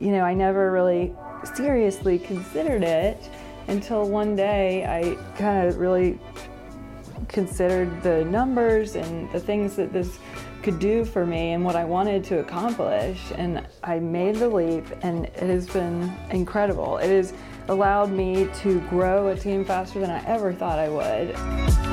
You know, I never really seriously considered it until one day I kind of really considered the numbers and the things that this could do for me and what I wanted to accomplish. And I made the leap, and it has been incredible. It has allowed me to grow a team faster than I ever thought I would.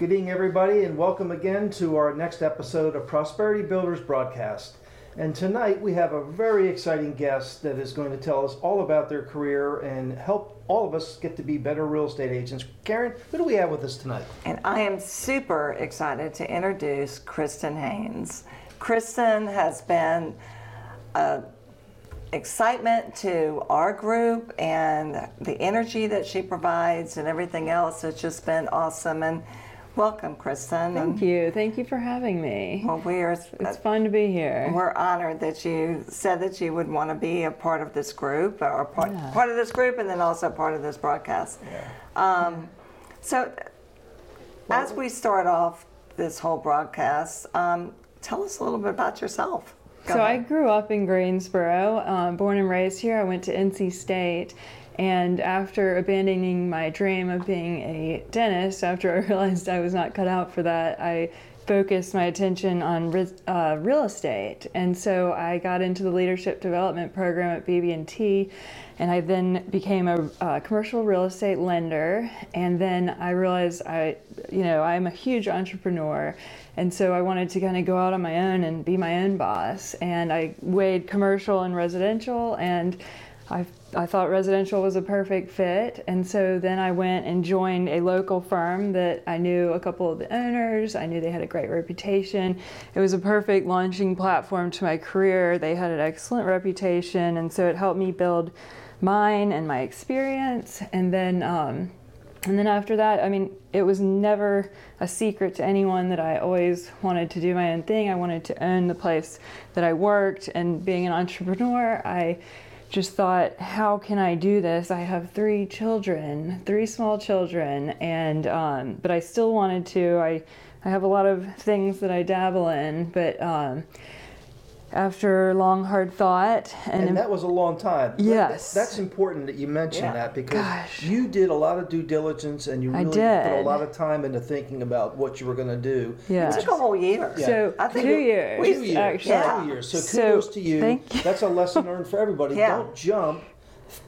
Good evening, everybody, and welcome again to our next episode of Prosperity Builders Broadcast. And tonight we have a very exciting guest that is going to tell us all about their career and help all of us get to be better real estate agents. Karen, who do we have with us tonight? And I am super excited to introduce Kristen Haynes. Kristen has been a excitement to our group and the energy that she provides and everything else has just been awesome and Welcome, Kristen. Thank you. Thank you for having me. Well, we are. It's fun to be here. We're honored that you said that you would want to be a part of this group, or part, yeah. part of this group, and then also part of this broadcast. Yeah. Um, so, well, as we start off this whole broadcast, um, tell us a little bit about yourself. Go so, ahead. I grew up in Greensboro, um, born and raised here. I went to NC State and after abandoning my dream of being a dentist, after I realized I was not cut out for that, I focused my attention on uh, real estate. And so I got into the leadership development program at BB&T, and I then became a commercial real estate lender. And then I realized I, you know, I'm a huge entrepreneur, and so I wanted to kind of go out on my own and be my own boss. And I weighed commercial and residential, and I, I thought residential was a perfect fit. And so then I went and joined a local firm that I knew a couple of the owners. I knew they had a great reputation. It was a perfect launching platform to my career. They had an excellent reputation. And so it helped me build mine and my experience. And then, um, and then after that, I mean, it was never a secret to anyone that I always wanted to do my own thing. I wanted to own the place that I worked. And being an entrepreneur, I just thought, how can I do this? I have three children, three small children, and um, but I still wanted to. I I have a lot of things that I dabble in, but um, after long hard thought and, and, that was a long time yes that, that's important that you mention yeah. that because Gosh. you did a lot of due diligence and you really put a lot of time into thinking about what you were going to do yeah it took a whole year yeah. so I think two it, years two years actually yeah. two years so kudos so, to you that's a lesson learned for everybody yeah. don't jump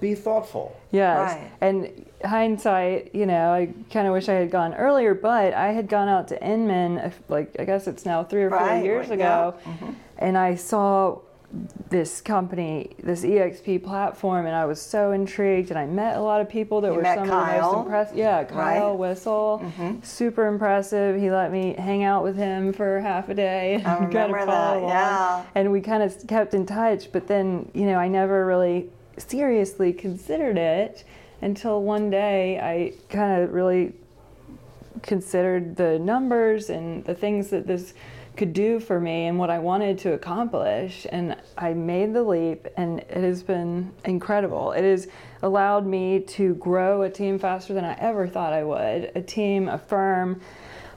be thoughtful. Yes. Right. And hindsight, you know, I kind of wish I had gone earlier, but I had gone out to Inman, like I guess it's now three or right. four years ago, mm-hmm. and I saw this company, this EXP platform, and I was so intrigued. And I met a lot of people that you were some Kyle. of the most impressive. Yeah, Kyle right. Whissel, mm-hmm. super impressive. He let me hang out with him for half a day of follow that. Yeah. And we kind of kept in touch. But then, you know, I never really seriously considered it until one day I kind of really considered the numbers and the things that this could do for me and what I wanted to accomplish. And I made the leap, and it has been incredible. It has allowed me to grow a team faster than I ever thought I would. A team, a firm,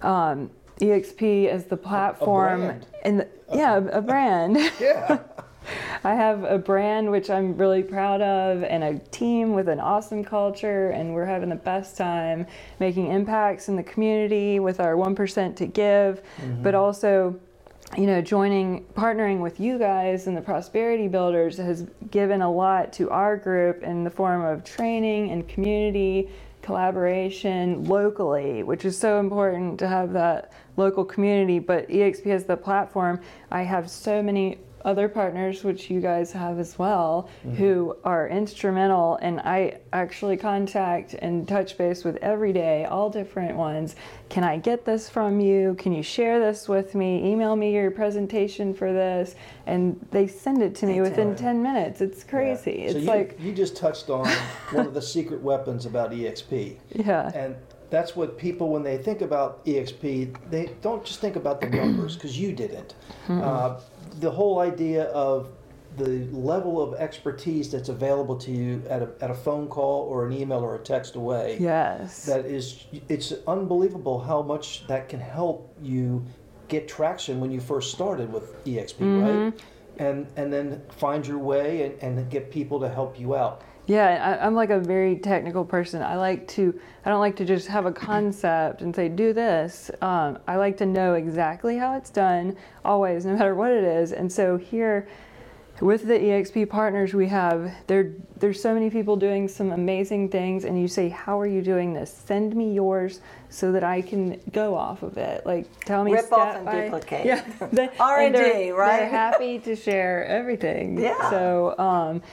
um, EXP as the platform, and yeah, a brand. yeah. I have a brand which I'm really proud of and a team with an awesome culture, and we're having the best time making impacts in the community with our 1% to give, mm-hmm. but also you know, joining, partnering with you guys and the Prosperity Builders has given a lot to our group in the form of training and community collaboration locally, which is so important to have that local community. But EXP has the platform. I have so many other partners, which you guys have as well, mm-hmm. who are instrumental. And I actually contact and touch base with every day, all different ones. Can I get this from you? Can you share this with me? Email me your presentation for this. And they send it to me within 10 minutes. It's crazy. Yeah. So it's you, like. You just touched on one of the secret weapons about EXP. Yeah. And that's what people when they think about exp they don't just think about the numbers because you didn't mm-hmm. uh, the whole idea of the level of expertise that's available to you at a, at a phone call or an email or a text away. Yes. That is, it's unbelievable how much that can help you get traction when you first started with EXP, Mm-hmm. right? And and then find your way and, and get people to help you out. Yeah, I, I'm like a very technical person. I like to, I don't like to just have a concept and say, do this. Um, I like to know exactly how it's done, always, no matter what it is. And so here, with the EXP partners we have, there, there's so many people doing some amazing things, and you say, how are you doing this? Send me yours so that I can go off of it. Like, tell me Rip step off and by- duplicate. Yeah, they- R&D, right? They're happy to share everything. Yeah. So, um,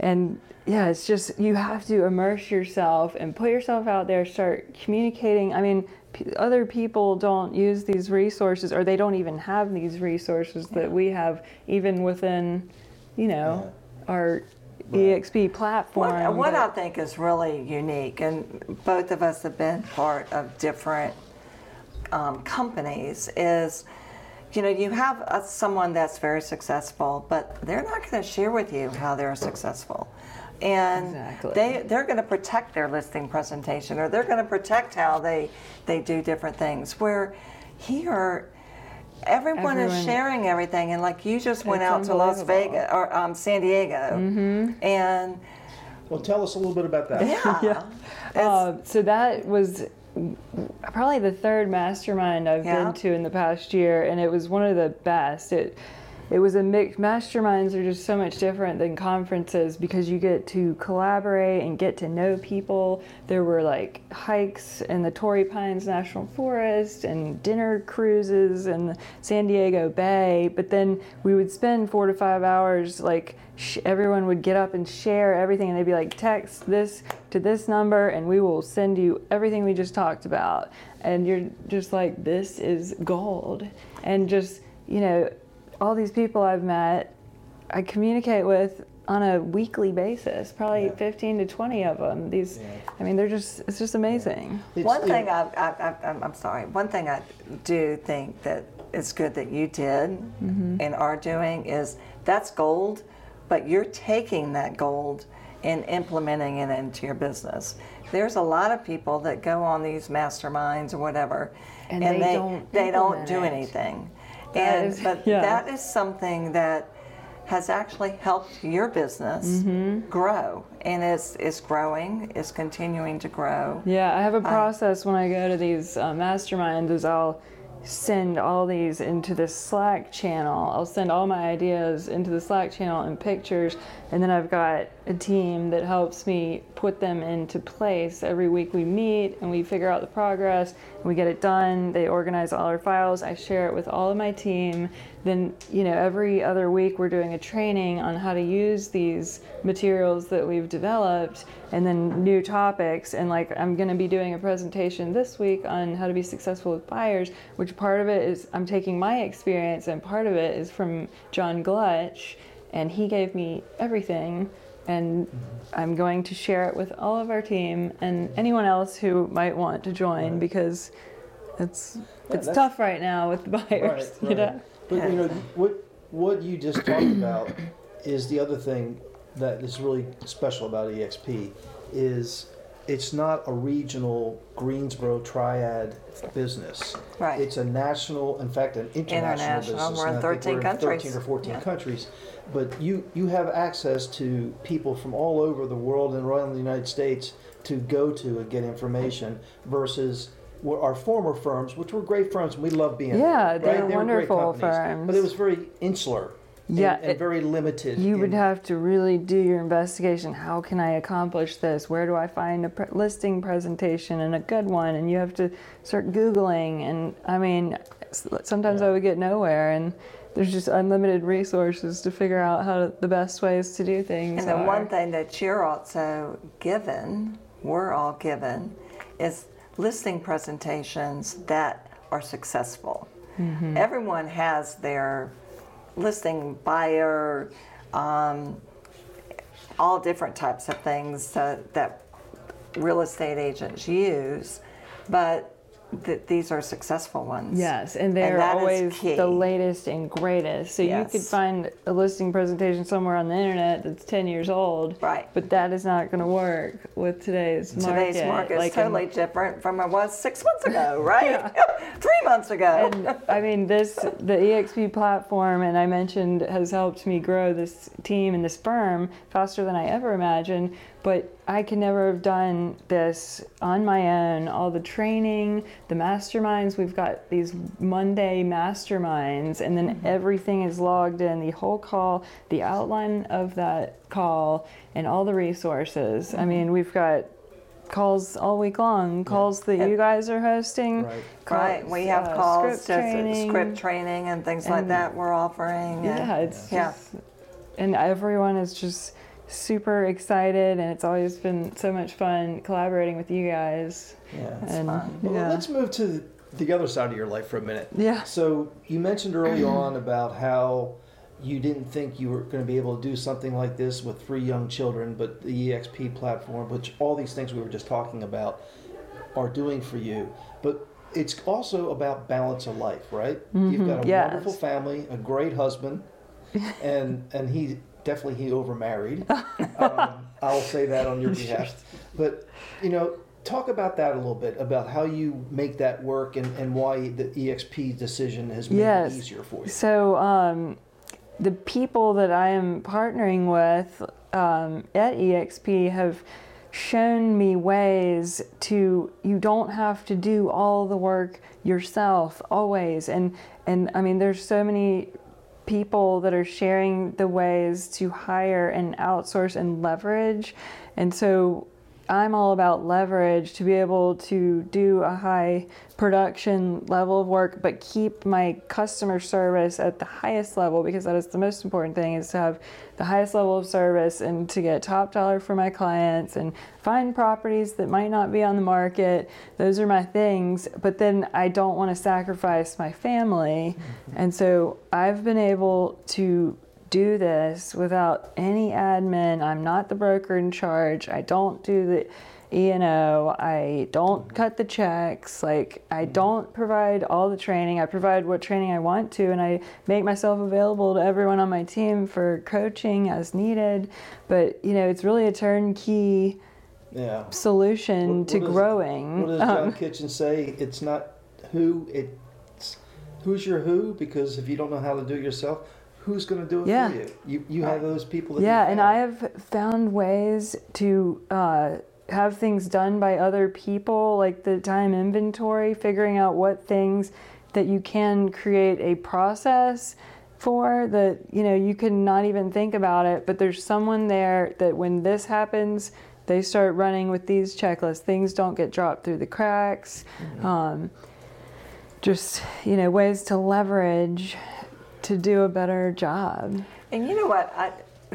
and yeah, it's just you have to immerse yourself and put yourself out there, start communicating. I mean, p- other people don't use these resources or they don't even have these resources that we have, even within, you know, our EXP platform. What, what that- I think is really unique, and both of us have been part of different um, companies, is you know you have a, someone that's very successful, but they're not going to share with you how they're successful. And Exactly. they they're going to protect their listing presentation, or they're going to protect how they they do different things. Where here, everyone, is sharing everything, and like you just went out to Las. Vegas or um, San Diego, and Well, tell us a little bit about that. yeah. It's- Uh, so that was probably the third mastermind I've Yeah. been to in the past year, and it was one of the best. It it was a mix. Masterminds are just so much different than conferences because you get to collaborate and get to know people. There were like hikes in the Torrey Pines National Forest and dinner cruises in San Diego Bay. But then we would spend four to five hours like sh- everyone would get up and share everything and they'd be like text this to this number and we will send you everything we just talked about and you're just like this is gold and just you know all these people i've met i communicate with on a weekly basis probably Yeah. 15 to 20 of them these Yeah. i mean they're just it's just amazing It's- One thing I, I, I, I'm- I'm sorry. One thing I do think that it's good that you did mm-hmm. and are doing is that's gold, but you're taking that gold and implementing it into your business. There's a lot of people that go on these masterminds or whatever, And they don't they don't do it. anything. That and is- but yeah. that is something that has actually helped your business grow and is is growing, is continuing to grow. Yeah, I have a process when I go to these uh, masterminds. Is I'll send all these into the Slack channel. I'll send all my ideas into the Slack channel and pictures, and then I've got a team that helps me put them into place. Every week we meet and we figure out the progress. And we get it done. They organize all our files. I share it with all of my team. Then you know every other week we're doing a training on how to use these materials that we've developed and then new topics and like i'm going to be doing a presentation this week on how to be successful with buyers which part of it is i'm taking my experience and part of it is from john glutch and he gave me everything and i'm going to share it with all of our team and anyone else who might want to join Right. because it's it's tough right now with the buyers you know But you know what what you just talked about is the other thing that is really special about EXP is it's not a regional Greensboro triad business. Right. It's a national, in fact, an international, International. business. We're in and 13 we're in countries. 13 or 14 Yeah. countries. But you you have access to people from all over the world and around the United States to go to and get information versus our former firms, which were great firms, and we love being Yeah, there, they right? were great wonderful companies, firms. But it was very insular. And- Yeah, and, it- very limited. You would have to really do your investigation. How can I accomplish this? Where do I find a pre- listing presentation and a good one? And you have to start Googling. And I mean, s- sometimes I would get nowhere, and there's just unlimited resources to figure out how to, the best ways to do things. And the are. one thing that you're also given, we're all given, is listing presentations that are successful. Mm-hmm. Everyone has their listing buyer, um, all different types of things that, that real estate agents use, but that these are successful ones. Yes, and they're is always the latest and greatest. So you could find a listing presentation somewhere on the internet that's 10 years old. Right. But that is not going to work with today's market. Today's market is Like, and- totally different from it was six months ago, right? Three months ago. and I mean, this the EXP platform, and I mentioned has helped me grow this team and this firm faster than I ever imagined. But I could never have done this on my own. All the training, the masterminds. We've got these Monday masterminds, and then everything is logged in. The whole call, the outline of that call, and all the resources. I mean, we've got calls all week long. Calls that you guys are hosting. Right. right. We have uh, calls script to training. script training and things like that we're offering. and- Yeah, it's Yeah. just, and everyone is just super excited, and it's always been so much fun collaborating with you guys. Yeah. and fun. Well, yeah, let's move to the other side of your life for a minute. yeah, So you mentioned early on about how you didn't think you were going to be able to do something like this with three young children, but the EXP platform, which all these things we were just talking about, are doing for you. But it's also about balance of life, right? You've got a mm-hmm. yes. wonderful family, a great husband, and and he definitely he overmarried. um, I'll say that on your behalf. But you know, talk about that a little bit about how you make that work and, and why the EXP decision has made Yes. it easier for you. So um, the people that I am partnering with um, at EXP have shown me ways to you don't have to do all the work yourself always and and I mean there's so many people that are sharing the ways to hire and outsource and leverage. And so I'm all about leverage to be able to do a high production level of work, but keep my customer service at the highest level because that is the most important thing is to have the highest level of service and to get top dollar for my clients and find properties that might not be on the market. Those are my things, but then I don't want to sacrifice my family. Mm-hmm. And so I've been able to do this without any admin. I'm not the broker in charge. I don't do the E&O. I don't cut the checks. Like I don't provide all the training. I provide what training I want to and I make myself available to everyone on my team for coaching as needed. But, you know, it's really a turnkey Yeah. solution What- to what does- growing. What does John Um, Kitchen say? It's not who, it's who's your who, because if you don't know how to do it yourself, who's going to do it Yeah. for you? You, you have those people that Yeah, and I have found ways to uh, have things done by other people, like the time inventory, figuring out what things that you can create a process for that you know you can not even think about it but there's someone there that when this happens they start running with these checklists things don't get dropped through the cracks um, just you know ways to leverage to do a better job And you know what? I,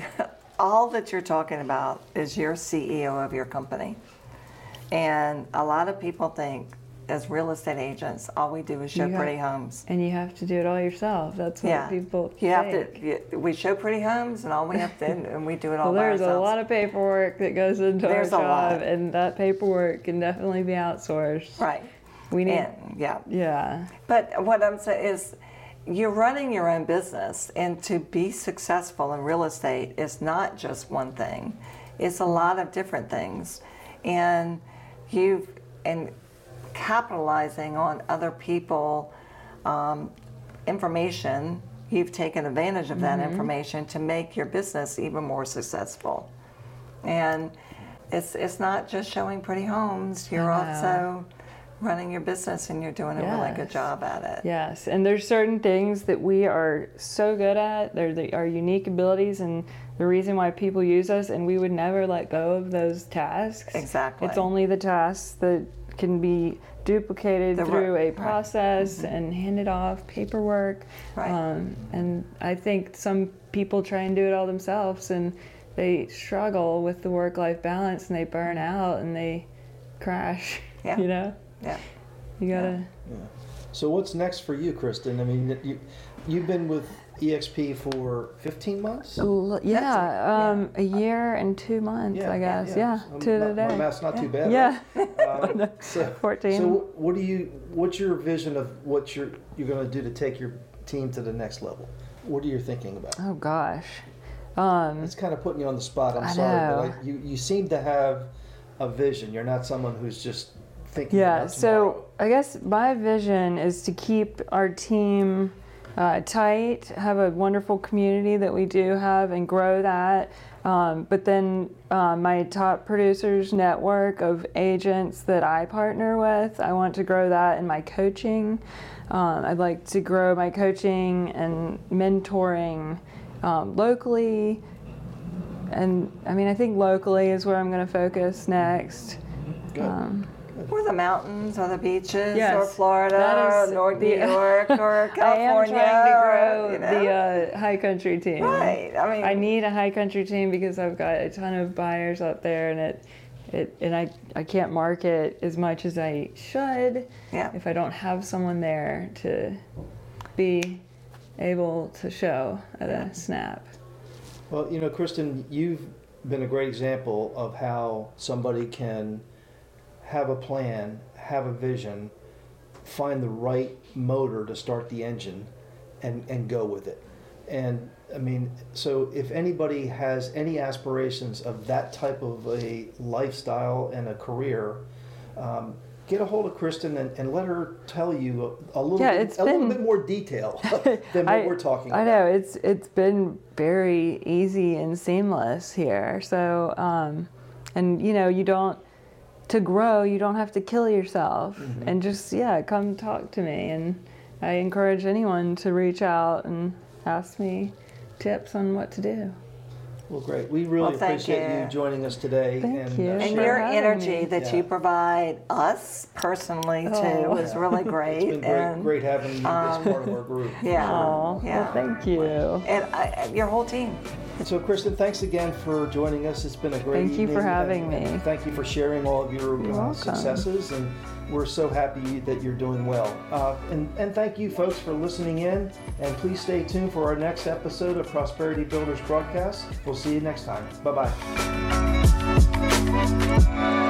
all that you're talking about is you're CEO of your company. And a lot of people think, as real estate agents, all we do is show have- pretty homes. and you have to do it all yourself that's what Yeah, people you have to. We show pretty homes, and all we have to, and we do it all Well, by there's a lot of paperwork that goes into There's our lot. job, and that paperwork can definitely be outsourced. right. We need, And yeah, yeah, But what I'm saying is, you're running your own business, and to be successful in real estate is not just one thing; it's a lot of different things, and you've and capitalizing on other people um, information. You've taken advantage of that information to make your business even more successful, and it's it's not just showing pretty homes. You're also running your business and you're doing a really good job at it. yes. And there's certain things that we are so good at. They're the, our unique abilities and the reason why people use us, and we would never let go of those tasks. Exactly. It's only the tasks that can be duplicated The ro- through a right. process and handed off paperwork. Right. Um, and I think some people try and do it all themselves and they struggle with the work life balance and they burn out and they crash. Yeah. You know? Yeah. You gotta. Yeah. So what's next for you, Kristen? I mean, you you've been with EXP for 15 months? L- Yeah, um, a year and two months, I guess. Yeah, Um, to my- the My math's not too bad. Yeah, right? Um, so, 14. so what do you? What's your vision of what you're you're going to do to take your team to the next level? What are you thinking about? oh gosh. Um, It's kind of putting you on the spot. I'm I sorry, know. but I, you you seem to have a vision. You're not someone who's just thinking Yeah, so I guess my vision is to keep our team uh, tight, have a wonderful community that we do have, and grow that. Um, but then uh, my top producers network of agents that I partner with, I want to grow that in my coaching. Um, I'd like to grow my coaching and mentoring um, locally. And I mean, I think locally is where I'm going to focus next. Good. Um, Or the mountains, or the beaches, Yes, or Florida, that is or North the- New York, or I am California. trying to or, you know? the uh, high country team. right. I mean, I need a high country team because I've got a ton of buyers out there, and it, it, and I, I can't market as much as I should yeah. if I don't have someone there to be able to show at a snap. Well, you know, Kristen, you've been a great example of how somebody can have a plan, have a vision, find the right motor to start the engine, and, and go with it. And I mean, so if anybody has any aspirations of that type of a lifestyle and a career, um, get a hold of Kristen and, and let her tell you a, a little, Yeah, bit, a little bit more detail than what I- we're talking I about. know it's it's been very easy and seamless here. So, um, and you know, you don't to grow, you don't have to kill yourself, Mm-hmm. and just yeah, come talk to me. And I encourage anyone to reach out and ask me tips on what to do. Well, great. We really Well, thank appreciate you. you. joining us today. Thank and, you. uh, And sharing- your having energy me. that Yeah. you provide us personally too Oh. is really great. It's been great, and great having you as part of our group. yeah, Oh, yeah. well, thank you. and I, your whole team. So, Kristen, thanks again for joining us. It's been a great Thank you for evening, having and- and me. Thank you for sharing all of your You're uh, welcome. successes, and we're so happy that you're doing well. Uh, and, and thank you, folks, for listening in. And please stay tuned for our next episode of Prosperity Builders Broadcast. We'll see you next time. Bye bye.